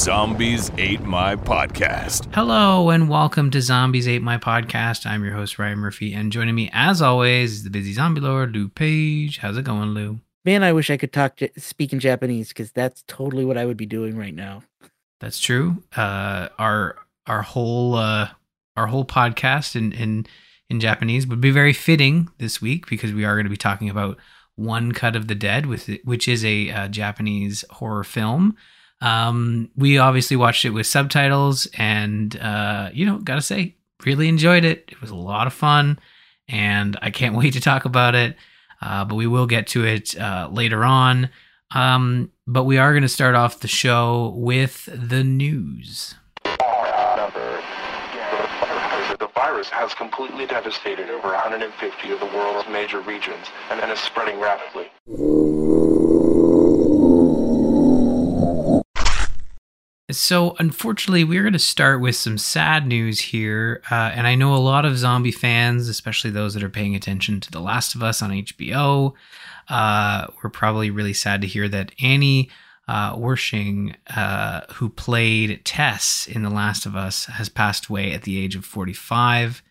Zombies Ate My Podcast. Hello and welcome to Zombies Ate My Podcast. I'm your host Ryan Murphy, and joining me as always is the busy zombie lord Lou Page. How's it going, Lou? Man, I wish I could talk to speak in Japanese because that's totally what I would be doing right now. That's true. Uh, our our whole uh, our whole podcast in in in Japanese would be very fitting this week because we are going to be talking about One Cut of the Dead, with which is a uh, Japanese horror film. Um, we obviously watched it with subtitles, and uh, you know, gotta say, really enjoyed it. It was a lot of fun, and I can't wait to talk about it. Uh, but we will get to it uh, later on. Um, but we are going to start off the show with the news. The virus has completely devastated over 150 of the world's major regions and, is spreading rapidly. So, unfortunately, we're going to start with some sad news here. Uh, and I know a lot of zombie fans, especially those that are paying attention to The Last of Us on HBO, uh, were probably really sad to hear that Annie uh, uh, who played Tess in The Last of Us, has passed away at the age of 45.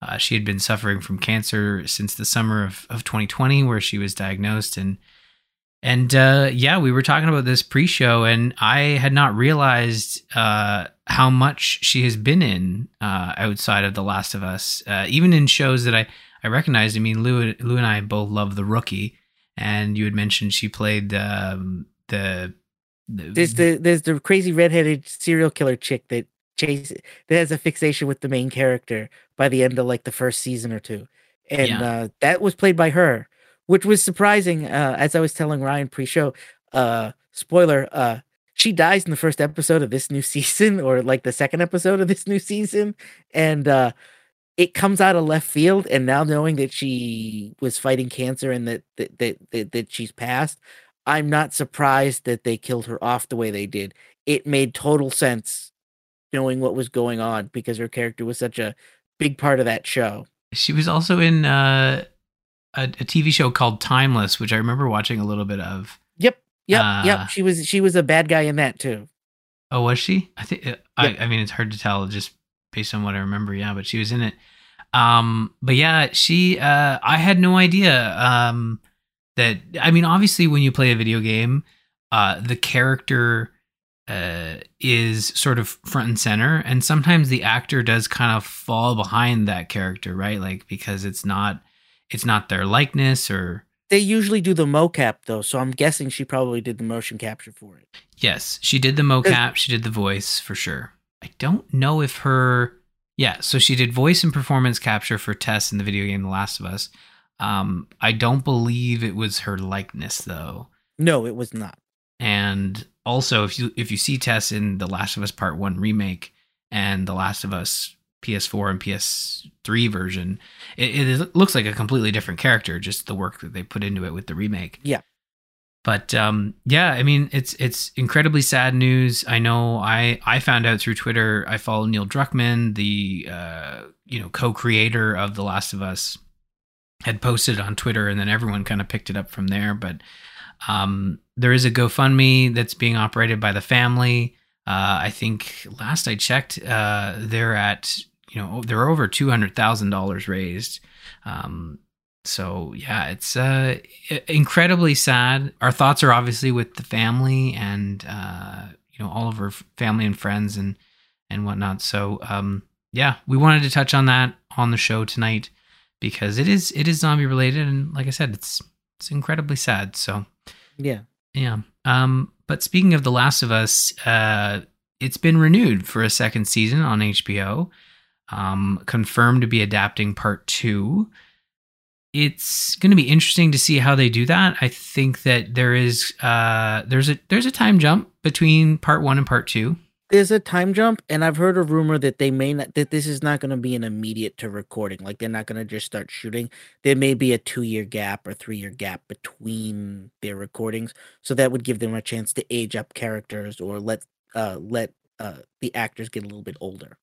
Uh, she had been suffering from cancer since the summer of, of 2020, where she was diagnosed and and uh, yeah, we were talking about this pre-show, and I had not realized uh, how much she has been in uh, outside of The Last of Us, uh, even in shows that I I recognized. I mean, Lou Lou and I both love The Rookie, and you had mentioned she played um, the, the There's the there's the crazy redheaded serial killer chick that chase that has a fixation with the main character by the end of like the first season or two, and Yeah. uh, that was played by her, which was surprising. Uh, as I was telling Ryan pre-show, uh, spoiler, uh, she dies in the first episode of this new season, or like the second episode of this new season, and uh, it comes out of left field. And now knowing that she was fighting cancer and that that that, that, that she's passed, I'm not surprised that they killed her off the way they did. It made total sense knowing what was going on because her character was such a big part of that show. She was also in uh, a, a TV show called Timeless, which I remember watching a little bit of. Yep, yep, Ah. yep. She was she was a bad guy in that too. Oh, was she? I think. uh, I, I mean, it's hard to tell just based on what I remember. Yeah, but she was in it. Um, but yeah, she. Uh, I had no idea. Um, that I mean, obviously, when you play a video game, uh, the character uh is sort of front and center, and sometimes the actor does kind of fall behind that character, right? Like because it's not, it's not their likeness or. They usually do the mocap though, so I'm guessing she probably did the motion capture for it. Yes, she did the mocap. She did the voice for sure. I don't know if her. Yeah, so she did voice and performance capture for Tess in the video game The Last of Us. Um, I don't believe it was her likeness though. No, it was not. And also, if you if you see Tess in The Last of Us Part One remake and The Last of Us PS4 and PS3 version, it, it looks like a completely different character. Just the work that they put into it with the remake. Yeah. But um, yeah, I mean, it's it's incredibly sad news. I know. I I found out through Twitter. I follow Neil Druckmann, the uh, you know co-creator of The Last of Us, had posted on Twitter, and then everyone kind of picked it up from there. But um, there is a GoFundMe that's being operated by the family. Uh, I think last I checked, uh, they're at you know they're over two hundred thousand dollars raised. Um, so yeah, it's uh, incredibly sad. Our thoughts are obviously with the family and uh, you know all of her family and friends and and whatnot. So um, yeah, we wanted to touch on that on the show tonight because it is it is zombie related and like I said, it's it's incredibly sad. So Yeah. yeah. Um, but speaking of The Last of Us, uh, it's been renewed for a second season on HBO. Um, confirmed to be adapting part two. it's going to be interesting to see how they do that. I think that there is uh there's a there's a time jump between part 1 and part 2. There's a time jump, and I've heard a rumor that they may not that this is not going to be an immediate to recording. Like they're not going to just start shooting. There may be a two year gap or three year gap between their recordings, so that would give them a chance to age up characters or let uh let uh the actors get a little bit older.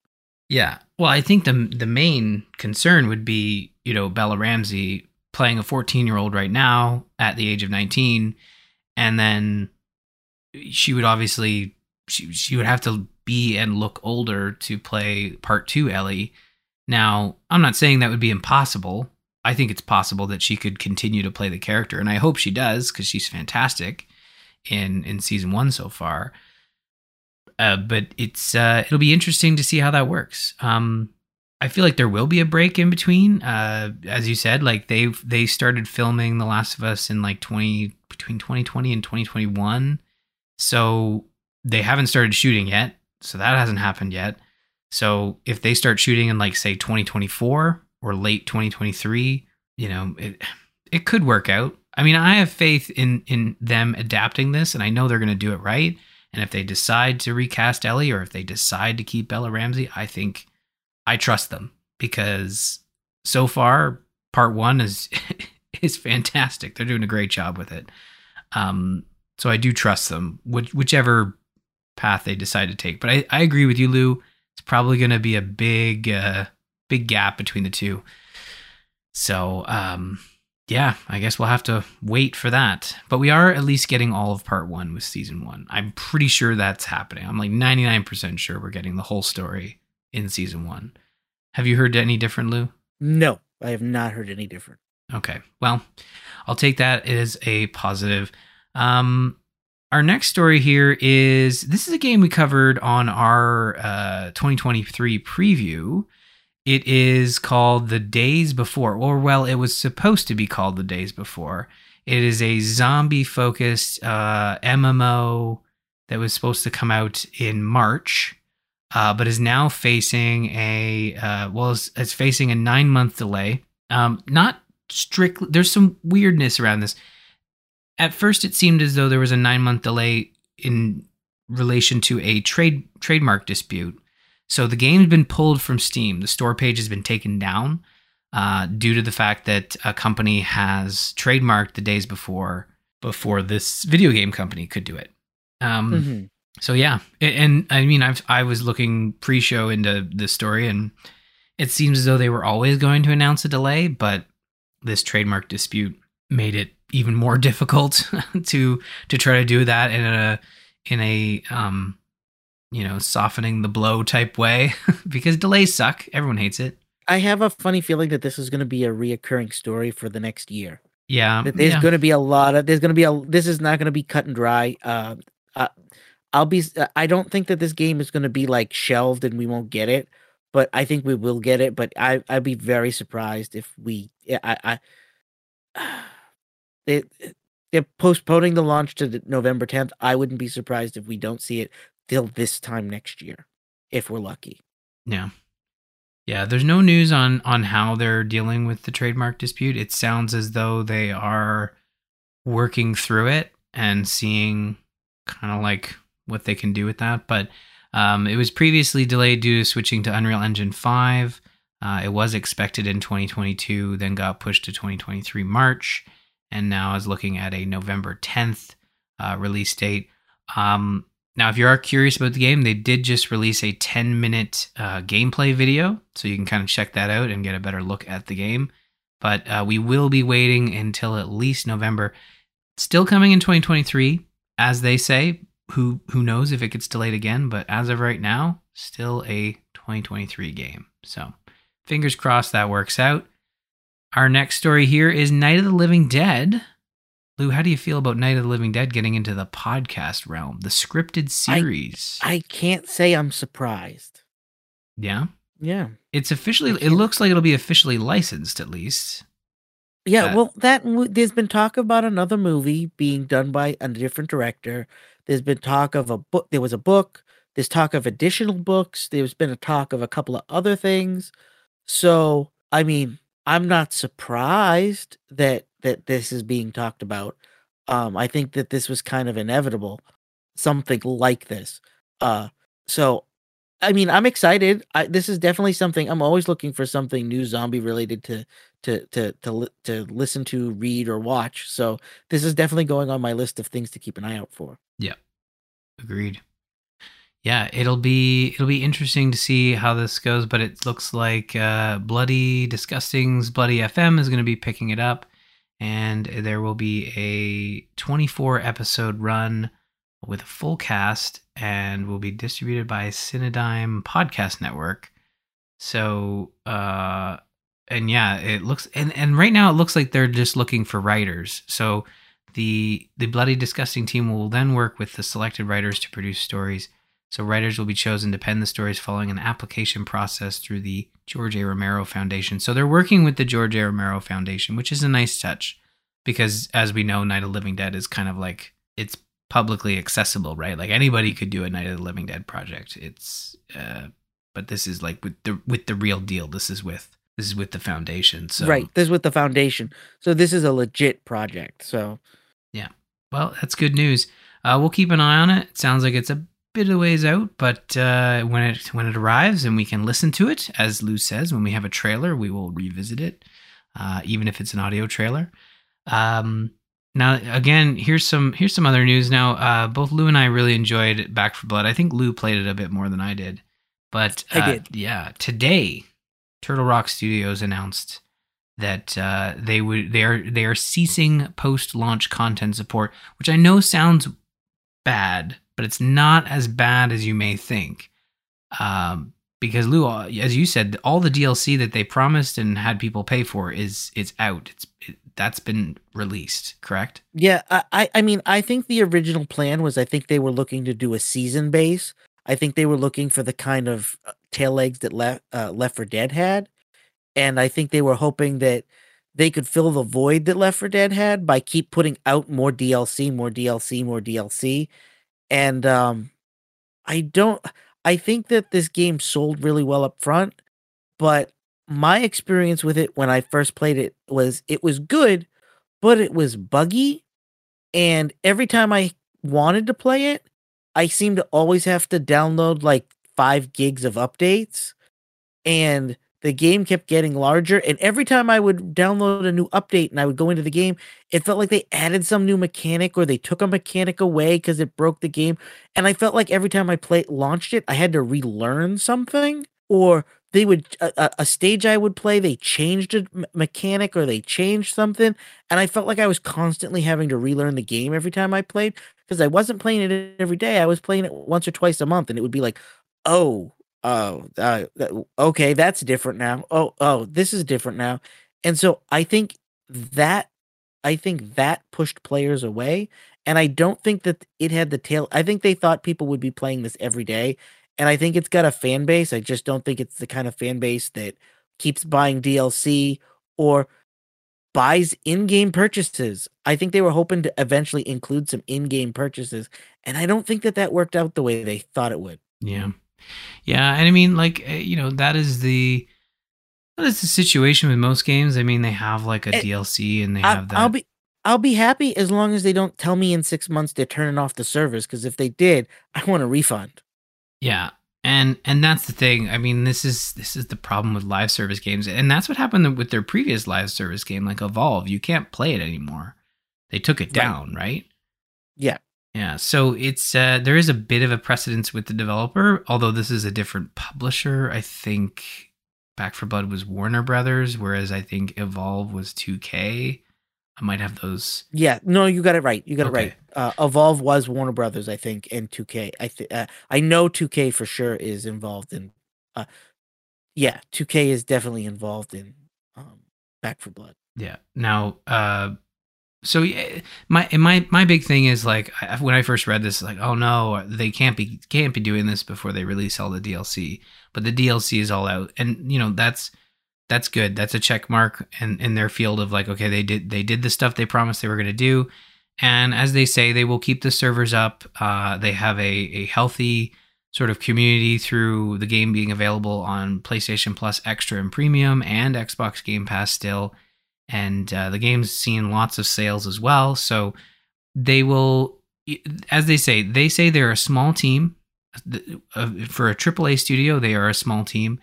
Yeah. Well, I think the the main concern would be, you know, Bella Ramsey playing a 14-year-old right now at the age of 19 and then she would obviously she she would have to be and look older to play part 2 Ellie. Now, I'm not saying that would be impossible. I think it's possible that she could continue to play the character and I hope she does cuz she's fantastic in in season 1 so far. Uh, but it's uh, it'll be interesting to see how that works. Um, I feel like there will be a break in between. Uh, as you said, like they they started filming The Last of Us in like twenty between twenty twenty and twenty twenty one, so they haven't started shooting yet. So that hasn't happened yet. So if they start shooting in like say twenty twenty four or late twenty twenty three, you know it it could work out. I mean, I have faith in in them adapting this, and I know they're going to do it right. And if they decide to recast Ellie or if they decide to keep Bella Ramsey, I think I trust them because so far part one is is fantastic. They're doing a great job with it. Um, so I do trust them, which, whichever path they decide to take. But I, I agree with you, Lou. It's probably going to be a big, uh, big gap between the two. So, um, yeah, I guess we'll have to wait for that. But we are at least getting all of part one with season one. I'm pretty sure that's happening. I'm like 99% sure we're getting the whole story in season one. Have you heard any different, Lou? No, I have not heard any different. Okay. Well, I'll take that as a positive. Um, our next story here is this is a game we covered on our uh, 2023 preview. It is called The Days Before, or well, it was supposed to be called The Days Before. It is a zombie focused uh, MMO that was supposed to come out in March, uh, but is now facing a uh, well, it's, it's facing a nine month delay. Um, not strictly. There's some weirdness around this. At first, it seemed as though there was a nine month delay in relation to a trade trademark dispute. So the game's been pulled from Steam. The store page has been taken down uh, due to the fact that a company has trademarked the days before before this video game company could do it. Um, Mm-hmm. So yeah, and, and I mean, I've I was looking pre-show into this story, and it seems as though they were always going to announce a delay, but this trademark dispute made it even more difficult to to try to do that in a in a um you know softening the blow type way because delays suck. Everyone hates it. I have a funny feeling that this is going to be a reoccurring story for the next year. Yeah, That there's yeah. going to be a lot of there's going to be a this is not going to be cut and dry. Uh, uh, I'll be I don't think that this game is going to be like shelved and we won't get it, but I think we will get it. But I I'd be very surprised if we yeah, I I they they're postponing the launch to November 10th. I wouldn't be surprised if we don't see it till this time next year, if we're lucky. Yeah. Yeah, there's no news on on how they're dealing with the trademark dispute. It sounds as though they are working through it and seeing kind of like what they can do with that, but um, it was previously delayed due to switching to Unreal Engine 5. Uh, it was expected in 2022, then got pushed to 2023 March, and now is looking at a November 10th uh, release date. Um, now, if you are curious about the game, they did just release a 10 minute uh, gameplay video, so you can kind of check that out and get a better look at the game. But uh, we will be waiting until at least November. Still coming in 2023, as they say. Who who knows if it gets delayed again? But as of right now, still a 2023 game. So fingers crossed that works out. Our next story here is Night of the Living Dead. Lou, how do you feel about Night of the Living Dead getting into the podcast realm, the scripted series? I can't say I'm surprised. yeah, Yeah. it's officially. It looks like it'll be officially licensed, at least. Yeah, Uh, well, that there's been talk about another movie being done by a different director. There's been talk of a book. There was a book. There's talk of additional books. There's been a talk of a couple of other things. So, I mean, I'm not surprised that that this is being talked about. Um, I think that this was kind of inevitable, something like this. Uh, so, I mean, I'm excited. I, this is definitely something I'm always looking for something new zombie related to to to to to listen to, read, or watch. So this is definitely going on my list of things to keep an eye out for. Yeah, agreed. Yeah, it'll be it'll be interesting to see how this goes, but it looks like uh, Bloody Disgusting's Bloody FM is going to be picking it up, and there will be a 24 episode run with a full cast, and will be distributed by Cinedigm Podcast Network. So, uh, and yeah, it looks and and right now it looks like they're just looking for writers. So the the bloody disgusting team will then work with the selected writers to produce stories so writers will be chosen to pen the stories following an application process through the george a romero foundation so they're working with the george a romero foundation which is a nice touch because as we know night of the living dead is kind of like it's publicly accessible right like anybody could do a night of the living dead project it's uh but this is like with the with the real deal this is with this is with the foundation so Right. This is with the foundation. So this is a legit project. So Yeah. Well, that's good news. Uh, we'll keep an eye on it. It sounds like it's a bit of ways out, but uh, when it when it arrives and we can listen to it, as Lou says, when we have a trailer, we will revisit it, uh, even if it's an audio trailer. Um, now, again, here's some here's some other news. Now, uh, both Lou and I really enjoyed Back 4 Blood. I think Lou played it a bit more than I did, but I uh, did. Yeah, today, Turtle Rock Studios announced that uh, they would they are they are ceasing post launch content support, which I know sounds bad, but it's not as bad as you may think. Um, because Lou, as you said, all the DLC that they promised and had people pay for is it's out. It's it, that's been released, correct? yeah, I, I I mean I think the original plan was I think they were looking to do a season base. I think they were looking for the kind of uh, tail legs that Left uh, Left 4 Dead had, and I think they were hoping that they could fill the void that Left 4 Dead had by keep putting out more DLC, more DLC, more DLC, and um, I don't. I think that this game sold really well up front, but my experience with it when I first played it was it was good, but it was buggy, and every time I wanted to play it, I seemed to always have to download like five gigs of updates, and the game kept getting larger. And every time I would download a new update and I would go into the game, it felt like they added some new mechanic or they took a mechanic away because it broke the game. And I felt like every time I play launched it, I had to relearn something, or they would a- a stage I would play, they changed a mechanic or they changed something, and I felt like I was constantly having to relearn the game every time I played because I wasn't playing it every day. I was playing it once or twice a month, and it would be like, oh, oh, uh, okay, that's different now. Oh, oh, this is different now, and so I think that I think that pushed players away. And I don't think that it had the tail. I think they thought people would be playing this every day. And I think it's got a fan base. I just don't think it's the kind of fan base that keeps buying DLC or buys in-game purchases. I think they were hoping to eventually include some in-game purchases, and I don't think that that worked out the way they thought it would. Yeah, yeah, and I mean, like uh, you know, that is the that is the situation with most games. I mean, they have like a Eh, DLC and they I, have that. I'll be I'll be happy as long as they don't tell me in six months they're turning off the servers. Because if they did, I want a refund. Yeah. And and that's the thing. I mean, this is this is the problem with live service games. And that's what happened with their previous live service game like Evolve. You can't play it anymore. They took it Right. down, right? Yeah. Yeah. So it's uh there is a bit of a precedence with the developer, although this is a different publisher. I think Back 4 Blood was Warner Brothers, whereas I think Evolve was 2K. I might have those Yeah, no, you got it right. You got Okay. it right. Uh, Evolve was Warner Brothers, I think, and 2K. I think uh, I know 2K for sure is involved in. Uh, yeah, 2K is definitely involved in um, Back 4 Blood. Yeah. Now, uh, so my my my big thing is like when I first read this, like, oh no, they can't be can't be doing this before they release all the DLC. But the DLC is all out, and you know that's that's good. That's a check mark in in their field of like, okay, they did they did the stuff they promised they were going to do, and as they say, they will keep the servers up. Uh, they have a a healthy sort of community through the game being available on PlayStation Plus Extra and Premium and Xbox Game Pass still. And uh, the game's seen lots of sales as well. So they will, as they say, they say they're a small team. Uh, for a AAA studio, they are a small team.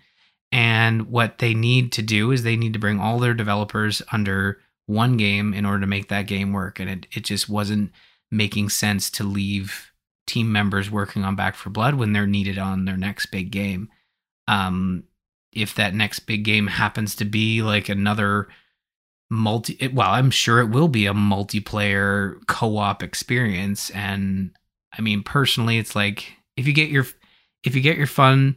And what they need to do is they need to bring all their developers under one game in order to make that game work. And it, it just wasn't making sense to leave team members working on Back 4 Blood when they're needed on their next big game. Um, if that next big game happens to be like another multi, well, I'm sure it will be a multiplayer co-op experience. And I mean, personally, it's like if you get your if you get your fun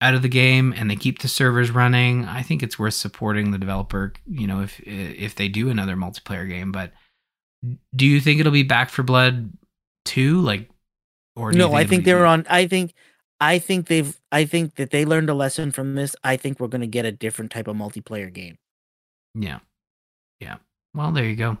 out of the game and they keep the servers running, I think it's worth supporting the developer. You know, if if they do another multiplayer game, but do you think it'll be Back 4 Blood two? Like or no, think I think they're on. I think, I think they've. I think that they learned a lesson from this. I think we're going to get a different type of multiplayer game. Yeah, yeah. Well, there you go.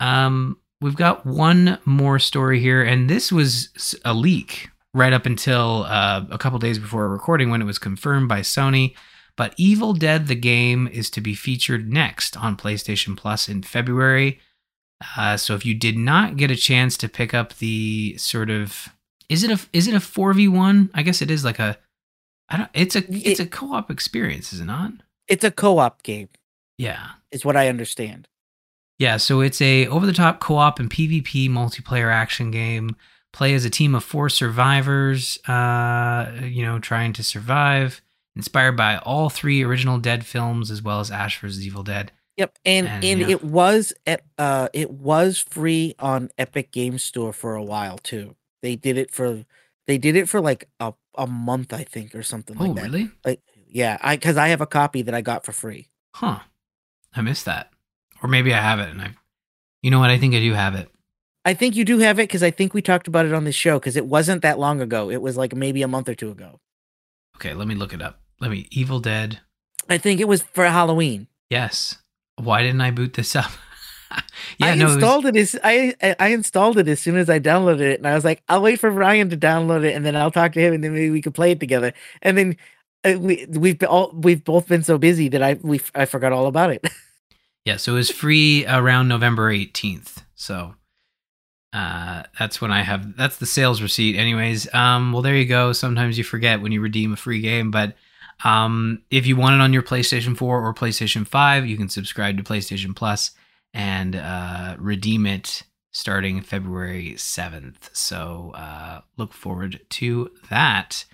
Um, we've got one more story here, and this was a leak right up until uh, a couple days before recording when it was confirmed by Sony. But Evil Dead the game is to be featured next on PlayStation Plus in February. Uh, so if you did not get a chance to pick up the sort of is it a is it a four v one? I guess it is like a. I don't. It's a it's a co op experience, is it not? It's a co op game. Yeah, is what I understand. Yeah, so it's a over the top co op and PvP multiplayer action game. Play as a team of four survivors. Uh, you know, trying to survive. Inspired by all three original Dead films, as well as Ash vs. Evil Dead. Yep, and and, and it was at uh it was free on Epic Game Store for a while too. They did it for they did it for like a, a month, I think, or something oh, like that. really? Like yeah, I because I have a copy that I got for free. Huh. I missed that. Or maybe I have it and I you know what, I think I do have it. I think you do have it because I think we talked about it on this show because it wasn't that long ago. It was like maybe a month or two ago. Okay, let me look it up. Let me Evil Dead. I think it was for Halloween. Yes. Why didn't I boot this up? yeah, I no, installed it, was... it as I I installed it as soon as I downloaded it, and I was like, I'll wait for Ryan to download it, and then I'll talk to him, and then maybe we could play it together. And then uh, we we've all we've both been so busy that I we I forgot all about it. yeah, so it was free around November eighteenth. So uh, that's when I have that's the sales receipt. Anyways, um, well there you go. Sometimes you forget when you redeem a free game, but um, if you want it on your PlayStation 4 or PlayStation 5, you can subscribe to PlayStation Plus and uh, redeem it starting February 7th. So uh, look forward to that.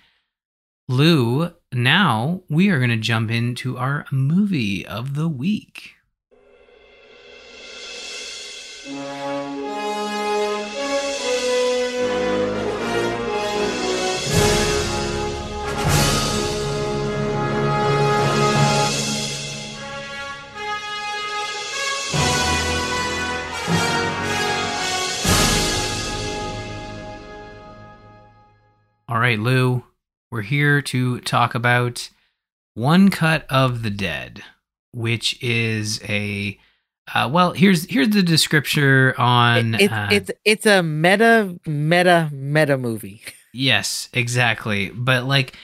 Lou, now we are going to jump into our movie of the week. All right, Lou, we're here to talk about One Cut of the Dead, which is a uh, well, here's here's the description on. It, it, uh, it's it's a meta meta meta movie. Yes, exactly. But like,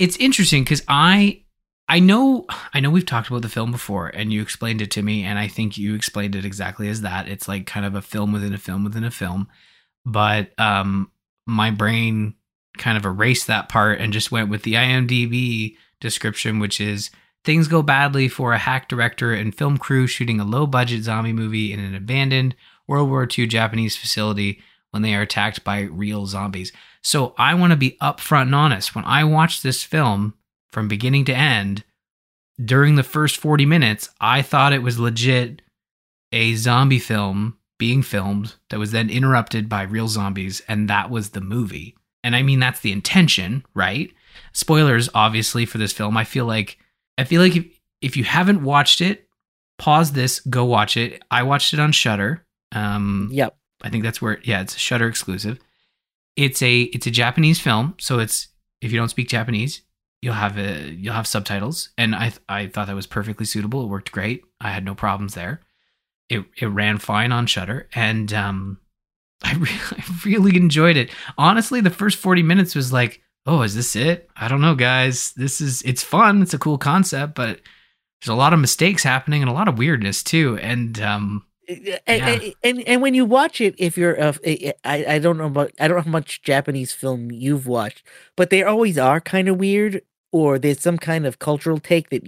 it's interesting because I I know I know we've talked about the film before, and you explained it to me, and I think you explained it exactly as that. It's like kind of a film within a film within a film. But um, my brain kind of erased that part and just went with the IMDb description, which is things go badly for a hack director and film crew shooting a low budget zombie movie in an abandoned World War II Japanese facility when they are attacked by real zombies. So I want to be upfront and honest. When I watched this film from beginning to end, during the first 40 minutes, I thought it was legit a zombie film being filmed that was then interrupted by real zombies, and that was the movie and I mean that's the intention, right? Spoilers, obviously, for this film. I feel like I feel like if, if you haven't watched it, pause this, go watch it. I watched it on Shudder. Um, yep. I think that's where. Yeah, it's a Shudder exclusive. It's a it's a Japanese film, so it's if you don't speak Japanese, you'll have a you'll have subtitles, and I I thought that was perfectly suitable. It worked great. I had no problems there. It it ran fine on Shudder, and um, I, re- I really enjoyed it. Honestly, the first 40 minutes was like, oh, is this it? I don't know, guys. This is, it's fun. It's a cool concept, but there's a lot of mistakes happening and a lot of weirdness too. And, um, and, Yeah. and, and and when you watch it, if you're, I I don't know about I don't know how much Japanese film you've watched, but they always are kind of weird, or there's some kind of cultural take that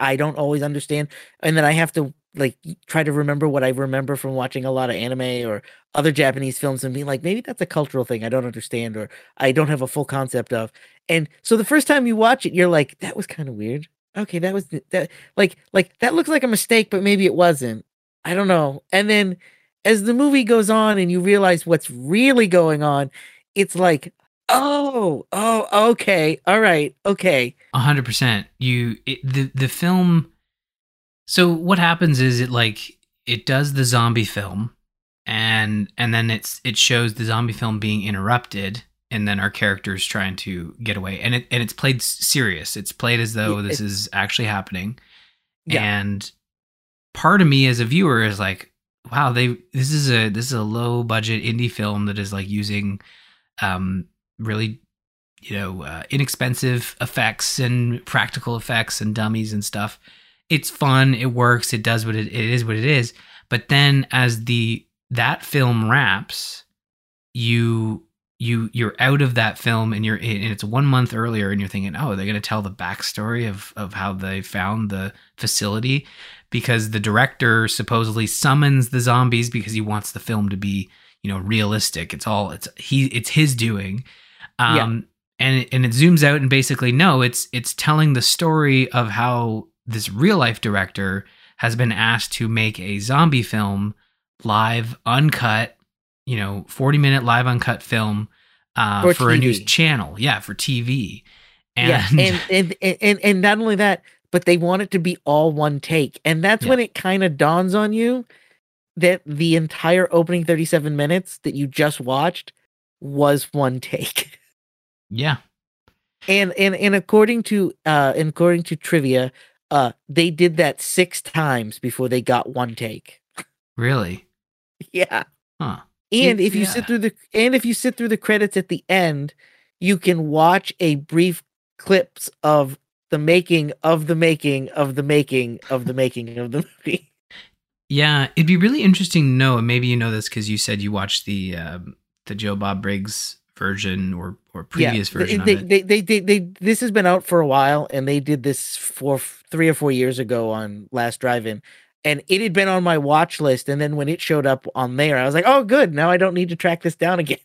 I don't always understand, and then I have to like try to remember what I remember from watching a lot of anime or other Japanese films and being like, maybe that's a cultural thing I don't understand or I don't have a full concept of. And so the first time you watch it, you're like, that was kind of weird. Okay, that was that like like that looks like a mistake, but maybe it wasn't. I don't know. And then as the movie goes on and you realize what's really going on, it's like, oh, oh, okay, all right, okay. Hundred percent. You it, the the film. So what happens is it like it does the zombie film, and and then it's it shows the zombie film being interrupted, and then our characters trying to get away, and it and it's played serious. It's played as though this is actually happening, Yeah. and part of me as a viewer is like, wow, they this is a this is a low budget indie film that is like using, um, really you know uh, inexpensive effects and practical effects and dummies and stuff it's fun it works it does what it, it is what it is. But then as the that film wraps you you you're out of that film and you're and it's one month earlier and you're thinking oh they're going to tell the backstory of of how they found the facility because the director supposedly summons the zombies because he wants the film to be you know realistic. It's all it's he it's his doing. Yeah. um and and it zooms out and basically no it's it's telling the story of how this real life director has been asked to make a zombie film live uncut you know 40 minute live uncut film uh, For for, a news channel. Yeah for tv and yeah, and, and and and not only that, but they want it to be all one take, and that's Yeah. when it kind of dawns on you that the entire opening thirty-seven minutes that you just watched was one take. yeah. And and and according to uh according to trivia, uh they did that six times before they got one take. really Yeah. huh And It- if you yeah. sit through the and if you sit through the credits at the end, you can watch a brief clips of the making of the making of the making of the making of the movie. Yeah, it'd be really interesting to know, and maybe you know this because you said you watched the um, the Joe Bob Briggs version or or previous yeah, version they, of it. they, they, they, they, this has been out for a while, and they did this for three or four years ago on Last Drive-In, and it had been on my watch list. And then when it showed up on there, I was like, "Oh, good! Now I don't need to track this down again."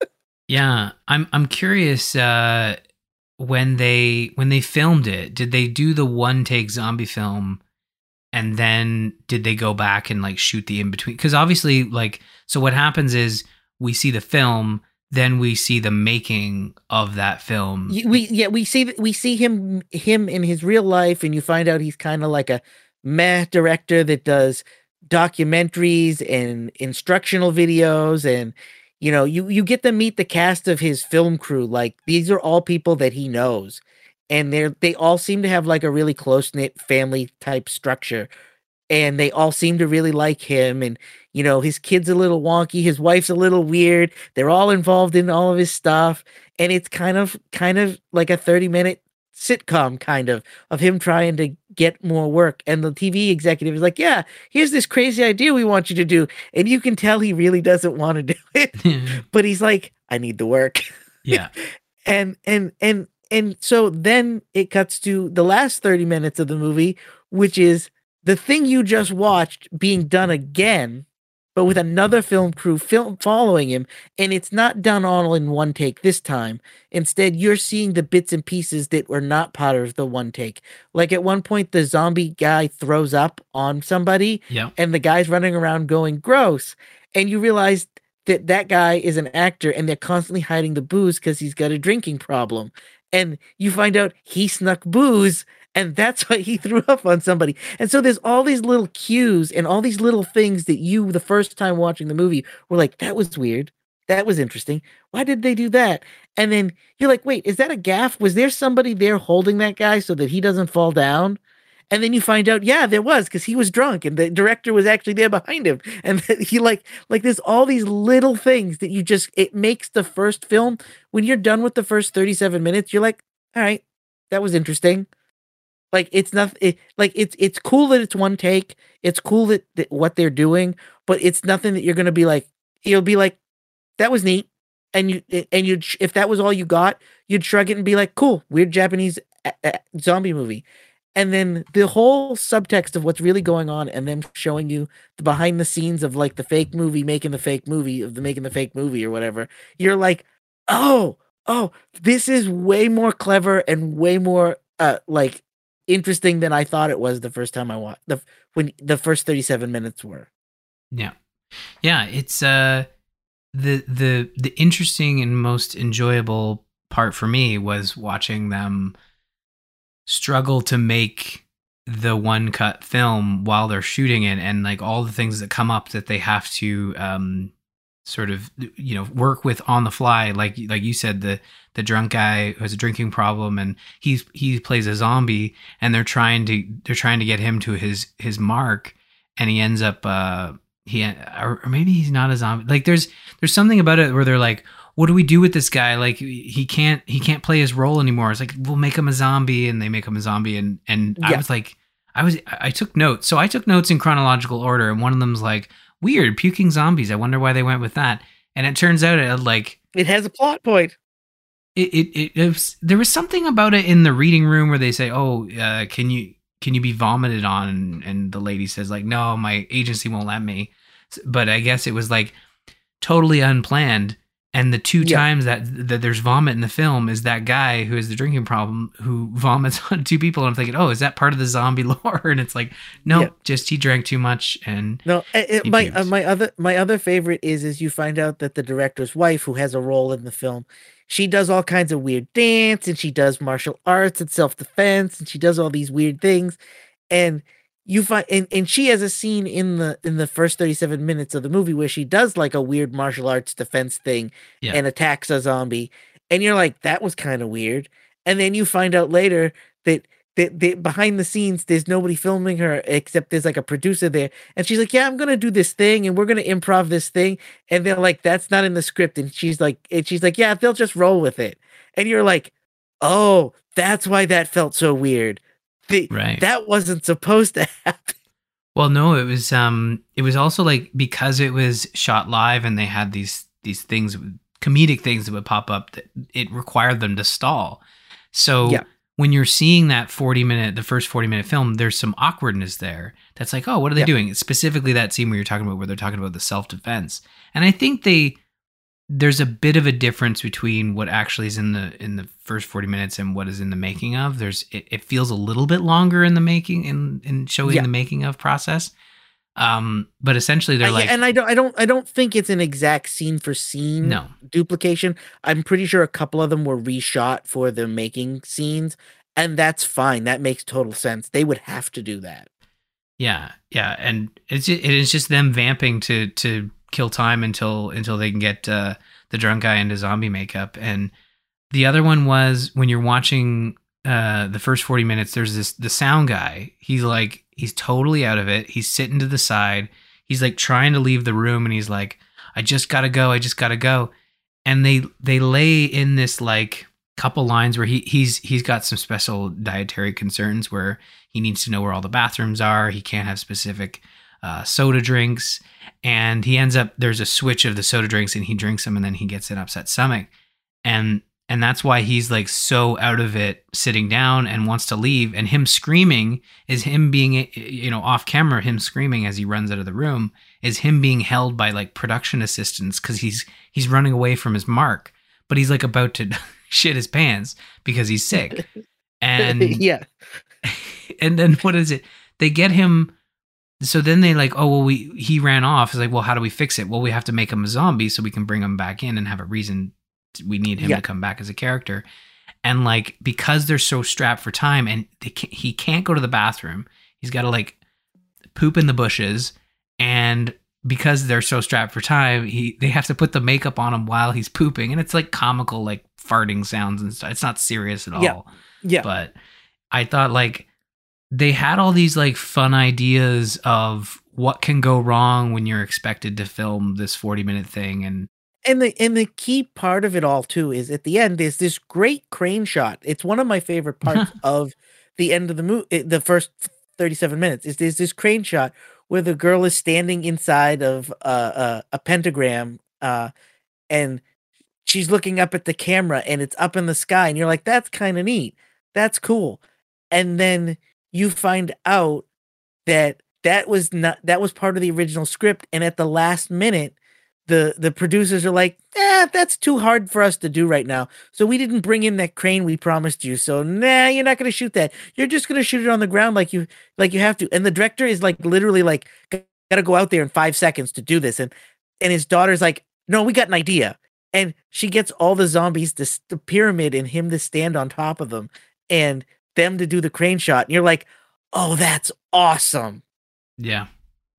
yeah, I'm I'm curious uh, when they when they filmed it, did they do the one take zombie film, and then did they go back and like shoot the in between? Because obviously, like, so what happens is we see the film, then we see the making of that film. We yeah we see we see him him in his real life and you find out he's kind of like a meh director that does documentaries and instructional videos and you know you you get to meet the cast of his film crew like these are all people that he knows and they're they all seem to have like a really close knit family type structure and they all seem to really like him and you know his kid's a little wonky his wife's a little weird they're all involved in all of his stuff and it's kind of kind of like a 30 minute sitcom kind of of him trying to get more work and the tv executive is like yeah here's this crazy idea we want you to do and you can tell he really doesn't want to do it but he's like i need the work. Yeah, and and and and so then it cuts to the last 30 minutes of the movie which is the thing you just watched being done again but with another film crew film following him and it's not done all in one take this time. Instead you're seeing the bits and pieces that were not part of the one take. Like at one point the zombie guy throws up on somebody yeah. and the guy's running around going gross. And you realize that that guy is an actor and they're constantly hiding the booze because he's got a drinking problem. And you find out he snuck booze and that's why he threw up on somebody. And so there's all these little cues and all these little things that you the first time watching the movie were like that was weird. That was interesting. Why did they do that? And then you're like wait is that a gaff was there somebody there holding that guy so that he doesn't fall down? And then you find out yeah there was because he was drunk and the director was actually there behind him. And he like like there's all these little things that you just it makes the first film. When you're done with the first 37 minutes you're like all right that was interesting like it's not it, like it's it's cool that it's one take. It's cool that, that what they're doing but it's nothing that you're gonna be like you'll be like that was neat. And you and you if that was all you got you'd shrug it and be like cool weird japanese zombie movie. And then the whole subtext of what's really going on and them showing you the behind the scenes of like the fake movie making the fake movie of the making the fake movie or whatever you're like oh oh this is way more clever and way more uh like interesting than i thought it was the first time i watched the when the first 37 minutes were Yeah. Yeah, it's uh the the the interesting and most enjoyable part for me was watching them struggle to make the one cut film while they're shooting it and like all the things that come up that they have to um sort of you know work with on the fly like like you said the the drunk guy who has a drinking problem and he's he plays a zombie and they're trying to they're trying to get him to his his mark and he ends up uh he or, or maybe he's not a zombie. Like there's there's something about it where they're like what do we do with this guy? Like he can't he can't play his role anymore. It's like we'll make him a zombie and they make him a zombie and and i was like i was i took notes. So i took notes in chronological order and one of them's like weird puking zombies i wonder why they went with that and it turns out it like it has a plot point it, it, it, it was, there was something about it in the reading room where they say, "Oh, uh, can you can you be vomited on?" And, and the lady says, "Like, no, my agency won't let me." But I guess it was like totally unplanned. And the two Yeah. times that that there's vomit in the film is that guy who has the drinking problem who vomits on two people. And I'm thinking, oh, is that part of the zombie lore? And it's like, no, Yeah. just he drank too much and No, uh, my uh, my other my other favorite is is you find out that the director's wife, who has a role in the film, she does all kinds of weird dance and she does martial arts and self defense and she does all these weird things, and you find and, and she has a scene in the in the first thirty seven minutes of the movie where she does like a weird martial arts defense thing Yeah. and attacks a zombie, and you're like that was kind of weird, and then you find out later that. That, that behind the scenes, there's nobody filming her except there's like a producer there, and she's like, "Yeah, I'm gonna do this thing, and we're gonna improv this thing." And they're like, "That's not in the script." And she's like, and she's like, "Yeah, they'll just roll with it." And you're like, "Oh, that's why that felt so weird. The, Right. That wasn't supposed to happen." Well, no, it was um it was also like because it was shot live and they had these these things comedic things that would pop up that it required them to stall. So Yeah. when you're seeing that 40 minute the first 40 minute film, there's some awkwardness there. That's like, "Oh, what are they Yeah. doing?" Specifically that scene where you're talking about where they're talking about the self-defense. And I think they there's a bit of a difference between what actually is in the in the first 40 minutes and what is in the making of there's it, it feels a little bit longer in the making in in showing Yeah. the making of process um but essentially they're I- like and I don't, I don't, I don't think it's an exact scene for scene No. duplication. I'm pretty sure a couple of them were reshot for the making scenes, and that's fine. That makes total sense. They would have to do that. yeah yeah and it's it is just them vamping to to kill time until until they can get uh the drunk guy into zombie makeup. And the other one was when you're watching uh the first 40 minutes there's this the sound guy. He's like he's totally out of it. He's sitting to the side. He's like trying to leave the room and he's like i just gotta go. I just gotta go. And they they lay in this like couple lines where he he's he's got some special dietary concerns where he needs to know where all the bathrooms are. He can't have specific uh, soda drinks and he ends up there's a switch of the soda drinks and he drinks them and then he gets an upset stomach and and that's why he's like so out of it sitting down and wants to leave and him screaming is him being you know off camera him screaming as he runs out of the room is him being held by like production assistants because he's he's running away from his mark but he's like about to shit his pants because he's sick and yeah, and then what is it? They get him. So then they like, oh well, we he ran off. It's like, well, how do we fix it? Well, we have to make him a zombie so we can bring him back in and have a reason. to- we need him Yeah. to come back as a character. And like because they're so strapped for time, and they can't, he can't go to the bathroom. He's got to like poop in the bushes, and because they're so strapped for time, he they have to put the makeup on him while he's pooping, and it's like comical, like farting sounds and stuff. It's not serious at all Yeah. yeah. but I thought like they had all these like fun ideas of what can go wrong when you're expected to film this 40 minute thing and and the and the key part of it all too is at the end is this great crane shot. It's one of my favorite parts of the end of the movie. The first thirty seven minutes is there's this crane shot where the girl is standing inside of uh, uh, a pentagram, uh, and she's looking up at the camera, and it's up in the sky, and you're like, that's kind of neat, that's cool, and then you find out that that was not that was part of the original script, and at the last minute the the producers are like, eh, that's too hard for us to do right now. So we didn't bring in that crane we promised you. So nah, you're not gonna shoot that. You're just gonna shoot it on the ground like you like you have to. And the director is like literally like gotta go out there in five seconds to do this. And and his daughter's like, no, we got an idea. And she gets all the zombies to the pyramid and him to stand on top of them and them to do the crane shot. And you're like, oh, that's awesome. Yeah.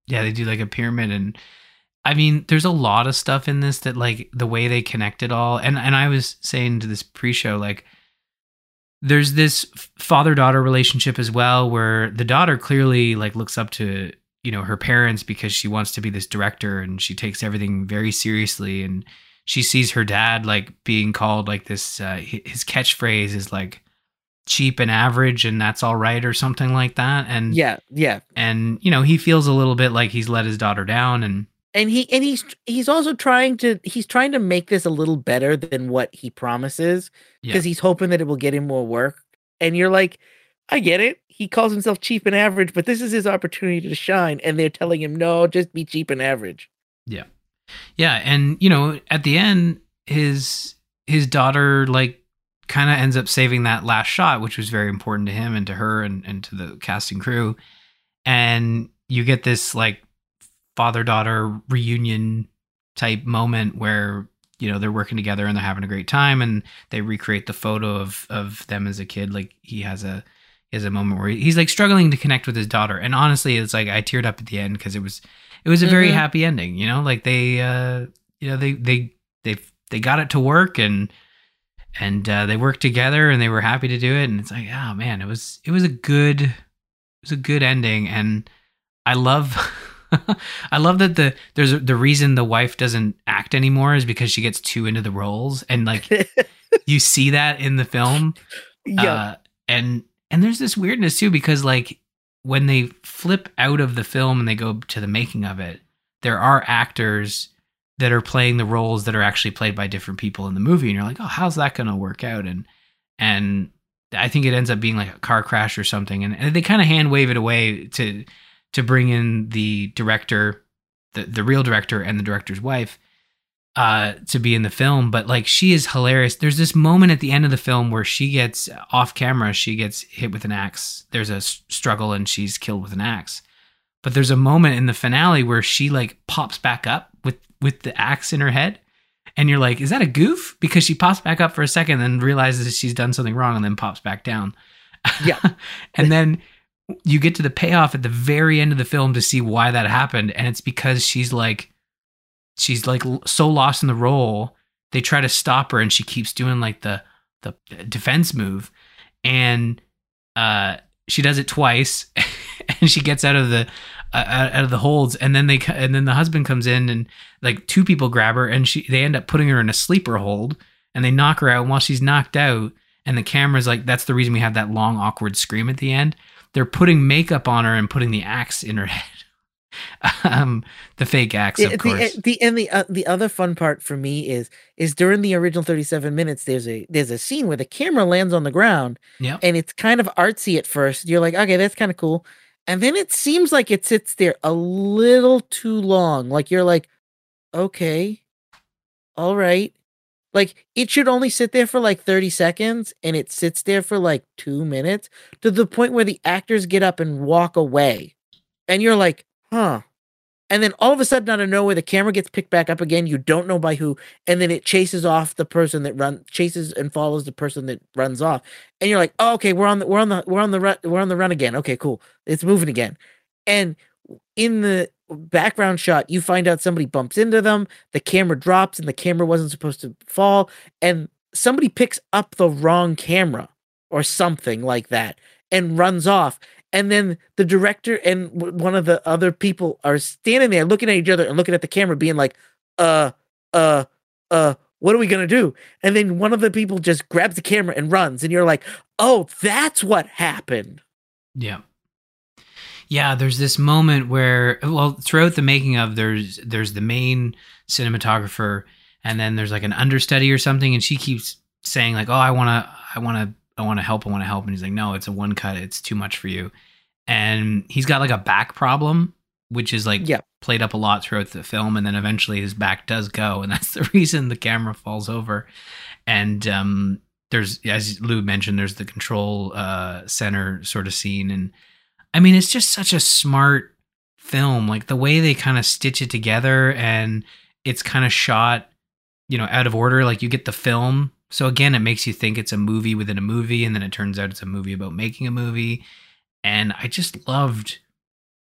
Yeah, they do like a pyramid and I mean, there's a lot of stuff in this that like the way they connect it all. And and I was saying to this pre-show like there's this father-daughter relationship as well where the daughter clearly like looks up to, you know, her parents because she wants to be this director and she takes everything very seriously and she sees her dad like being called like this uh, his catchphrase is like cheap and average and that's all right or something like that. And yeah yeah. and you know he feels a little bit like he's let his daughter down and and he and he's he's also trying to he's trying to make this a little better than what he promises because yeah. he's hoping that it will get him more work. And you're like i get it. He calls himself cheap and average but this is his opportunity to shine and they're telling him no just be cheap and average. Yeah. Yeah. And you know at the end his his daughter like kind of ends up saving that last shot which was very important to him and to her and, and to the casting crew. And you get this like father daughter reunion type moment where you know they're working together and they're having a great time and they recreate the photo of of them as a kid. Like he has a he has a moment where he's like struggling to connect with his daughter. And honestly it's like i teared up at the end because it was it was a very mm-hmm. happy ending you know? Like they uh you know they they they they got it to work and and uh, they worked together and they were happy to do it and it's like oh man it was it was a good it was a good ending and i love I love that the there's a, the reason the wife doesn't act anymore is because she gets too into the roles, and like you see that in the film. Yeah, uh, and and there's this weirdness too because like when they flip out of the film and they go to the making of it, there are actors that are playing the roles that are actually played by different people in the movie, and you're like, oh, how's that going to work out? And and I think it ends up being like a car crash or something, and, and they kind of hand wave it away to to bring in the director, the the real director, and the director's wife uh to be in the film but like she is hilarious. There's this moment at the end of the film where she gets off camera she gets hit with an axe. There's a struggle and she's killed with an axe. But there's a moment in the finale where she like pops back up with with the axe in her head. And you're like is that a goof? Because she pops back up for a second and realizes she's done something wrong and then pops back down. Yeah. And then you get to the payoff at the very end of the film to see why that happened. And it's because she's like she's like so lost in the role they try to stop her and she keeps doing like the the defense move. And uh she does it twice and she gets out of the out of the holds and then they and then the husband comes in and like two people grab her and she they end up putting her in a sleeper hold and they knock her out and while she's knocked out and the camera's like that's the reason we have that long awkward scream at the end they're putting makeup on her and putting the axe in her head. um, the fake axe, of the, course. The, and the uh, the other fun part for me is is during the original thirty seven minutes. There's a there's a scene where the camera lands on the ground. Yeah, and it's kind of artsy at first. You're like, okay, that's kind of cool, and then it seems like it sits there a little too long. Like you're like, okay, all right. Like it should only sit there for like 30 seconds and it sits there for like two minutes to the point where the actors get up and walk away. And you're like, huh. And then all of a sudden, out of nowhere, the camera gets picked back up again. You don't know by who, and then it chases off the person that run chases and follows the person that runs off. And you're like, oh, okay, we're on the we're on the we're on the run we're on the run again. Okay, cool. It's moving again. And in the background shot, you find out somebody bumps into them, the camera drops, and the camera wasn't supposed to fall, and somebody picks up the wrong camera or something like that and runs off. And then the director and one of the other people are standing there looking at each other and looking at the camera, being like, uh, uh, uh, what are we going to do? And then one of the people just grabs the camera and runs. And you're like, oh, that's what happened. Yeah. Yeah, there's this moment where well, throughout the making of there's there's the main cinematographer and then there's like an understudy or something and she keeps saying like, "Oh, I want to I want to I want to help, I want to help." And he's like, "No, it's a one cut. It's too much for you." And he's got like a back problem which is like Yeah. played up a lot throughout the film and then eventually his back does go and that's the reason the camera falls over. And um there's as Lou mentioned there's the control uh center sort of scene and I mean, it's just such a smart film. Like the way they kind of stitch it together and it's kind of shot, you know, out of order. Like you get the film. So again, it makes you think it's a movie within a movie. And then it turns out it's a movie about making a movie. And I just loved,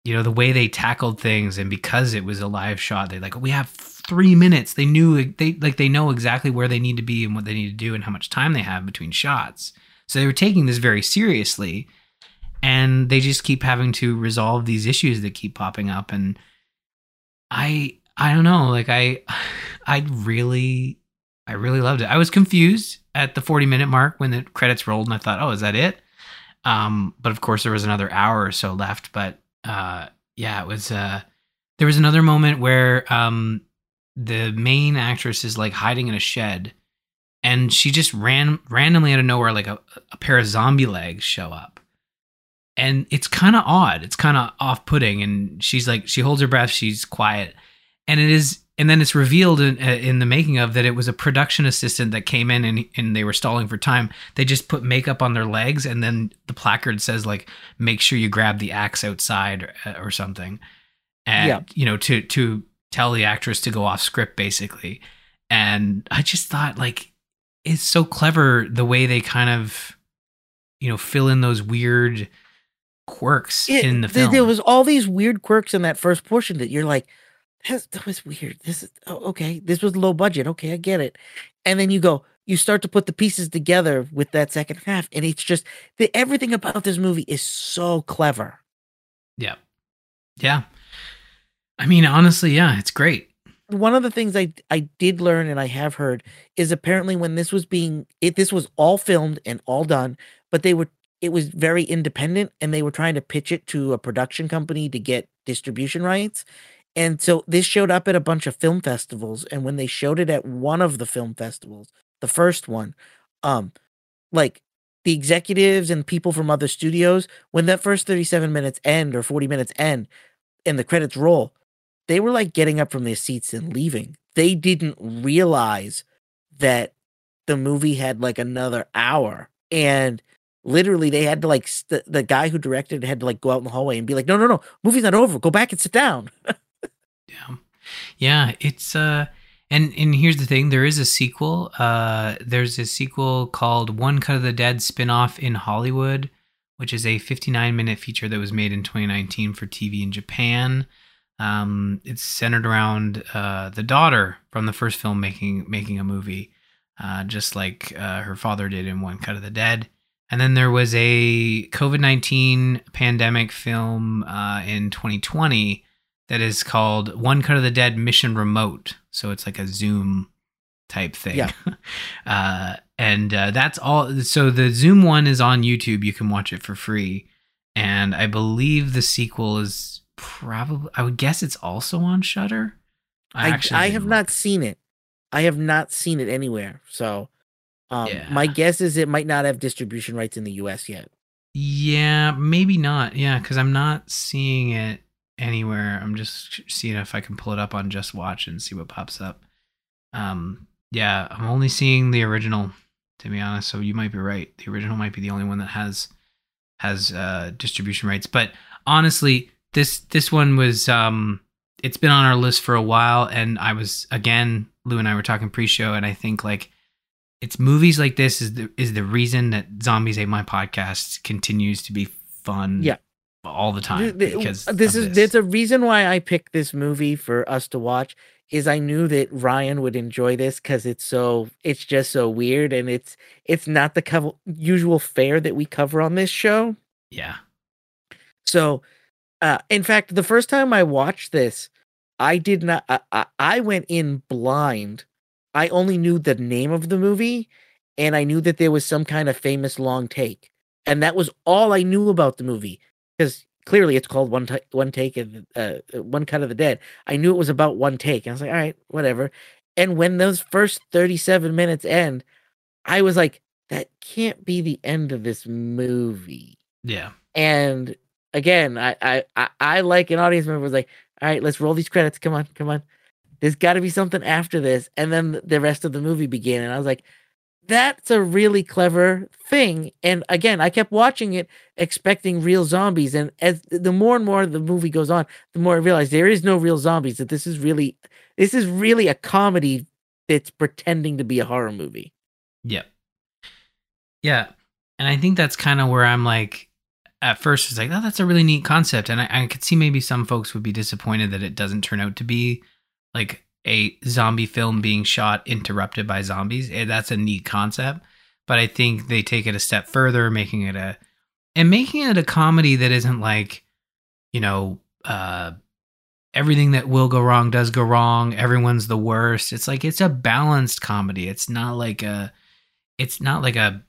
you know, the way they tackled things. And because it was a live shot, they like, we have three minutes. They knew, they like, they know exactly where they need to be and what they need to do and how much time they have between shots. So they were taking this very seriously and they just keep having to resolve these issues that keep popping up and i i don't know like i i really i really loved it. I was confused at the 40 minute mark when the credits rolled and i thought oh is that it? Um but of course there was another hour or so left but uh yeah it was uh there was another moment where um the main actress is like hiding in a shed and she just ran randomly out of nowhere like a, a pair of zombie legs show up. And it's kind of odd. It's kind of off-putting and she's like she holds her breath she's quiet and it is and then it's revealed in, uh, in the making of that it was a production assistant that came in and, and they were stalling for time. They just put makeup on their legs and then the placard says like make sure you grab the axe outside or, uh, or something. And Yeah. you know to to tell the actress to go off script basically. And i just thought like it's so clever the way they kind of you know fill in those weird quirks It- in the th- film. There was all these weird quirks in that first portion that you're like, "That's- that was weird. This is oh, okay. This was low budget. Okay, I get it. And then you go, you start to put the pieces together with that second half, and it's just the, everything about this movie is so clever. yeah yeah i mean honestly yeah it's great One of the things I I did learn and I have heard is apparently when this was being it this was all filmed and all done, but they were it was very independent and they were trying to pitch it to a production company to get distribution rights. And so this showed up at a bunch of film festivals and when they showed it at one of the film festivals, the first one, um like the executives and people from other studios when that first 37 minutes end or 40 minutes end and the credits roll, they were like getting up from their seats and leaving. They didn't realize that the movie had like another hour and literally they had to like st- the guy who directed it had to like go out in the hallway and be like no no no movie's not over go back and sit down yeah. Yeah it's uh and and here's the thing there is a sequel uh there's a sequel called one cut of the dead spin-off in hollywood which is a 59 minute feature that was made in 2019 for tv in japan. Um it's centered around uh the daughter from the first film making making a movie uh just like uh, her father did in one cut of the dead. And then there was a COVID 19 pandemic film uh, in 2020 that is called One Cut of the Dead Mission Remote. So it's like a Zoom type thing. Yeah. uh, and uh, that's all. So the Zoom one is on YouTube. You can watch it for free. And I believe the sequel is probably, I would guess it's also on Shudder. i, I, actually have look. not seen it i have not seen it anywhere so um my guess is it might not have distribution rights in the us yet Yeah, maybe not. Yeah, because I'm not seeing it anywhere. I'm just seeing if I can pull it up on Just Watch and see what pops up. Um, yeah, I'm only seeing the original, to be honest. So you might be right. The original might be the only one that has has uh, distribution rights. But honestly, this this one was um, it's been on our list for a while, and I was again, Lou and I were talking pre-show, and I think like it's movies like this is the is the reason that Zombies Ate My Podcast continues to be fun. Yeah. All the time because this is there's a reason why I picked this movie for us to watch is I knew that Ryan would enjoy this because it's so it's just so weird and it's it's not the cover, usual fare that we cover on this show. Yeah. So, uh, in fact, the first time I watched this, I did not. I, I, I went in blind. I only knew the name of the movie, and I knew that there was some kind of famous long take, and that was all I knew about the movie. Because clearly, it's called one ta- one take of uh, one cut of the dead. I knew it was about one take. I was like, all right, whatever. And when those first thirty seven minutes end, I was like, that can't be the end of this movie. Yeah. And again, I I I, I like an audience member was like, all right, let's roll these credits. Come on, come on. There's got to be something after this, and then the rest of the movie began, and I was like, that's a really clever thing. And again, I kept watching it, expecting real zombies, and as the more and more the movie goes on, the more I realize there is no real zombies. That this is really, this is really a comedy that's pretending to be a horror movie. Yep. Yeah. And I think that's kind of where I'm like, at first, it's like, oh, that's a really neat concept. And I, I could see maybe some folks would be disappointed that it doesn't turn out to be like a zombie film being shot interrupted by zombies. Eh, That's a neat concept. But I think they take it a step further, making it a, and making it a comedy that isn't like, you know, uh, everything that will go wrong does go wrong. Everyone's the worst. It's like it's a balanced comedy. It's not like a it's not like a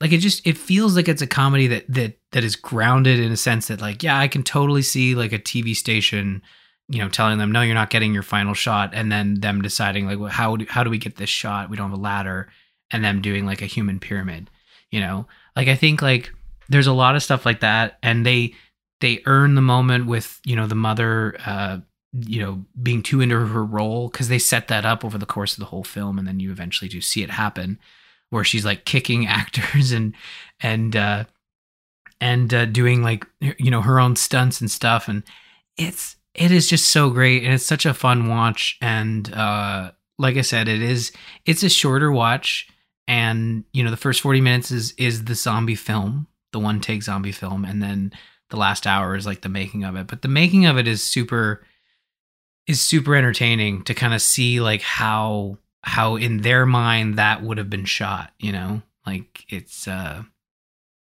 like it just it feels like it's a comedy that that that is grounded in a sense that like yeah, I can totally see like a TV station you know telling them no you're not getting your final shot and then them deciding like well, how do, how do we get this shot? We don't have a ladder and them doing like a human pyramid, you know? Like I think like there's a lot of stuff like that and they they earn the moment with you know the mother uh you know being too into her role because they set that up over the course of the whole film and then you eventually do see it happen where she's like kicking actors and and uh and uh doing like you know her own stunts and stuff and it's it is just so great and it's such a fun watch and uh like i said it is it's a shorter watch and you know the first 40 minutes is is the zombie film the one take zombie film and then the last hour is like the making of it. But the making of it is super is super entertaining to kind of see like how how in their mind that would have been shot you know? Like it's uh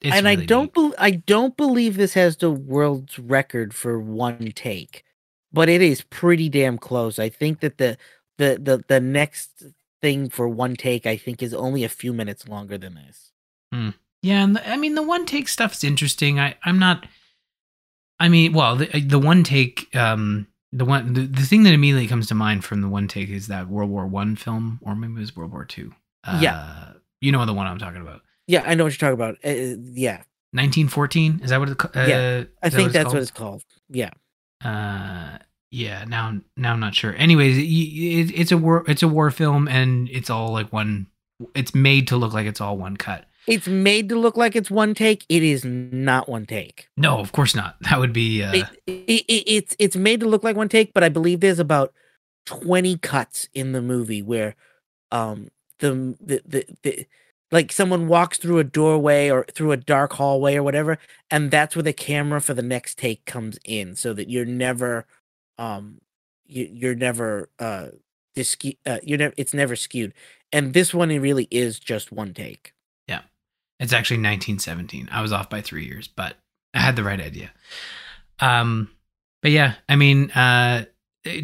it's and I don't bel I don't believe this has the world's record for one take, but it is pretty damn close. I think that the the the the next thing for one take I think is only a few minutes longer than this. Yeah, and the, I mean the one take stuff's interesting. I I'm not. I mean, well, the the one take, um, the one the, the thing that immediately comes to mind from the one take is that World War One film, or maybe it was World War Two. Uh, Yeah. you know the one I'm talking about. Yeah, I know what you're talking about. Uh, yeah, 1914 is that what it? Uh, Yeah, I is think that's called? what it's called. Yeah, uh yeah now now i'm not sure anyways it, it, it's a war it's a war film and it's all like one it's made to look like it's all one cut it's made to look like it's one take. It is not one take. no of course not that would be uh it, it, it, it's it's made to look like one take, but I believe there's about twenty cuts in the movie where, um, the the the, the like someone walks through a doorway or through a dark hallway or whatever, and that's where the camera for the next take comes in, so that you're never, um, you, you're never uh, disque- uh, you're never it's never skewed, and this one it really is just one take. Yeah. It's actually 1917 i was off by three years but i had the right idea. Um but yeah i mean uh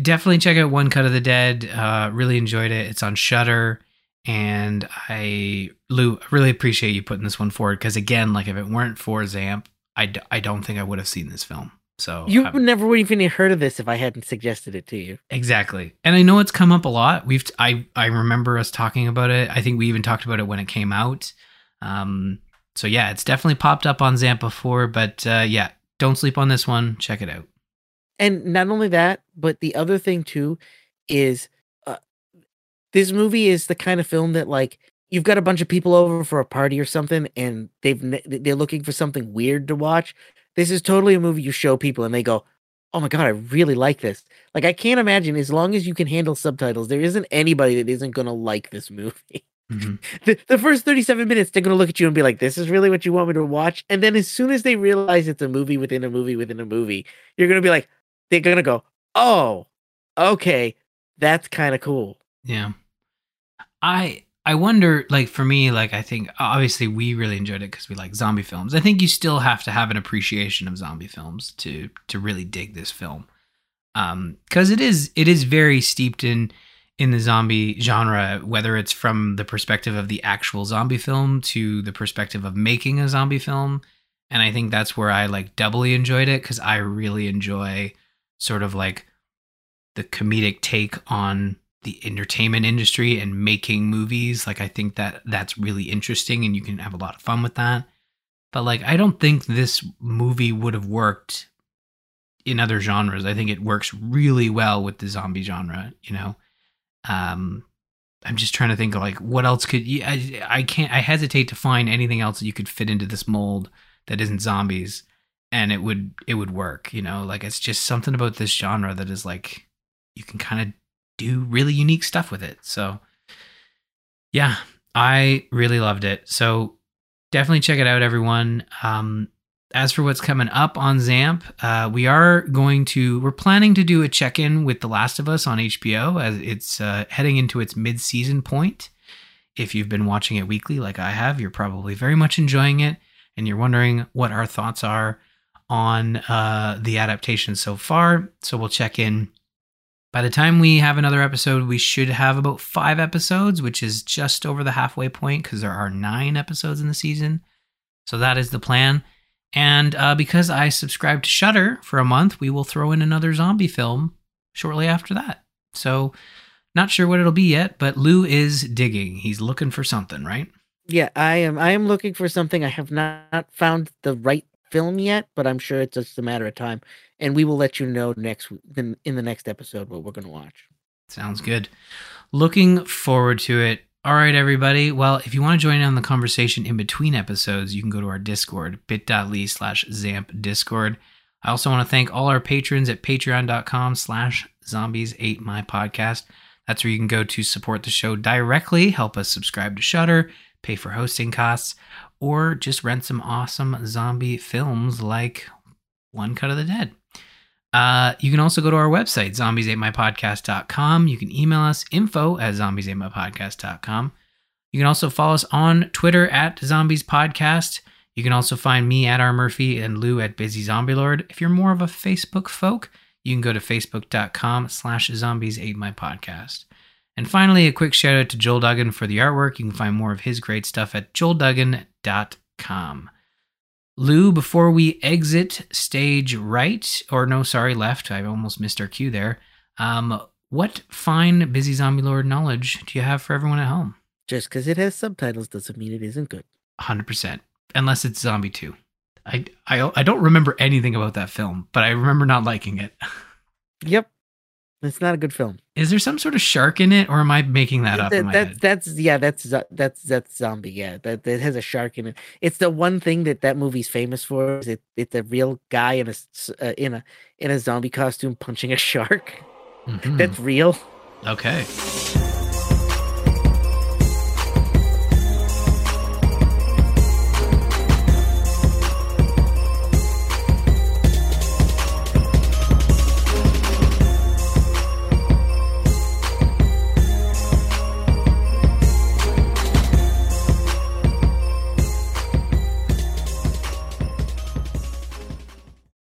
definitely check out one cut of the dead. Uh really enjoyed it. It's on Shudder and i lou really appreciate you putting this one forward because again like if it weren't for zamp I, d- I don't think i would have seen this film so You I'm- never would even heard of this if I hadn't suggested it to you. Exactly. And I know it's come up a lot. We've I I remember us talking about it. I think we even talked about it when it came out. Um so yeah, it's definitely popped up on Zamp before, but uh yeah, don't sleep on this one. Check it out. and not only that but the other thing too is uh, this movie is the kind of film that like you've got a bunch of people over for a party or something and they've they're looking for something weird to watch this is totally a movie you show people and they go oh my god i really like this like i can't imagine as long as you can handle subtitles there isn't anybody that isn't going to like this movie Mhm. the, the first 37 minutes they're going to look at you and be like this is really what you want me to watch and then as soon as they realize it's a movie within a movie within a movie you're going to be like they're going to go oh okay that's kind of cool. Yeah. I I wonder like for me like I think obviously we really enjoyed it cuz we like zombie films. I think you still have to have an appreciation of zombie films to to really dig this film. Um cuz it is it is very steeped in in the zombie genre whether it's from the perspective of the actual zombie film to the perspective of making a zombie film and I think that's where I like doubly enjoyed it cuz I really enjoy sort of like the comedic take on the entertainment industry and making movies like i think that that's really interesting and you can have a lot of fun with that. But like i don't think this movie would have worked in other genres. I think it works really well with the zombie genre you know? Um i'm just trying to think like what else could you I, I can't i hesitate to find anything else that you could fit into this mold that isn't zombies and it would it would work you know? Like it's just something about this genre that is like you can kind of do really unique stuff with it. So, yeah, I really loved it. So, definitely check it out, everyone. Um, as for what's coming up on Zamp, uh, we are going to, we're planning to do a check in with The Last of Us on HBO as it's uh, heading into its mid season point. If you've been watching it weekly like I have, you're probably very much enjoying it and you're wondering what our thoughts are on uh, the adaptation so far. So, we'll check in by the time we have another episode, we should have about five episodes, which is just over the halfway point because there are nine episodes in the season. So that is the plan. And uh, because I subscribed to Shudder for a month, we will throw in another zombie film shortly after that. So not sure what it'll be yet, but Lou is digging. He's looking for something, right? Yeah, I am. I am looking for something. I have not found the right film yet, but I'm sure it's just a matter of time. And we will let you know next in, in the next episode what we're going to watch. Sounds good. Looking forward to it. All right, everybody. Well, if you want to join in on the conversation in between episodes, you can go to our Discord, bit.ly slash Zamp Discord. I also want to thank all our patrons at patreon.com slash zombies ate my podcast. That's where you can go to support the show directly, help us subscribe to Shudder, pay for hosting costs, or just rent some awesome zombie films like One Cut of the Dead. Uh, you can also go to our website, zombies8mypodcast.com. You can email us info at zombies8mypodcast.com. You can also follow us on Twitter at Zombies Podcast. You can also find me at R. Murphy and Lou at Busy Zombie Lord. If you're more of a Facebook folk, you can go to facebook.com slash zombies ate my podcast. And finally, a quick shout out to Joel Duggan for the artwork. You can find more of his great stuff at joelduggan.com. Lou, before we exit stage right, or no, sorry, left, I almost missed our cue there. Um, what fine Busy Zombie Lord knowledge do you have for everyone at home? Just because it has subtitles doesn't mean it isn't good. 100%. Unless it's Zombie 2. I, I, I don't remember anything about that film, but I remember not liking it. Yep. It's not a good film. Is there some sort of shark in it, or am I making that up That- in my that's yeah that's that's that's zombie yeah that that has a shark in it. It's the one thing that that movie's famous for. Is it, it's a real guy in a uh, in a in a zombie costume punching a shark. Mhm. That's real. Okay.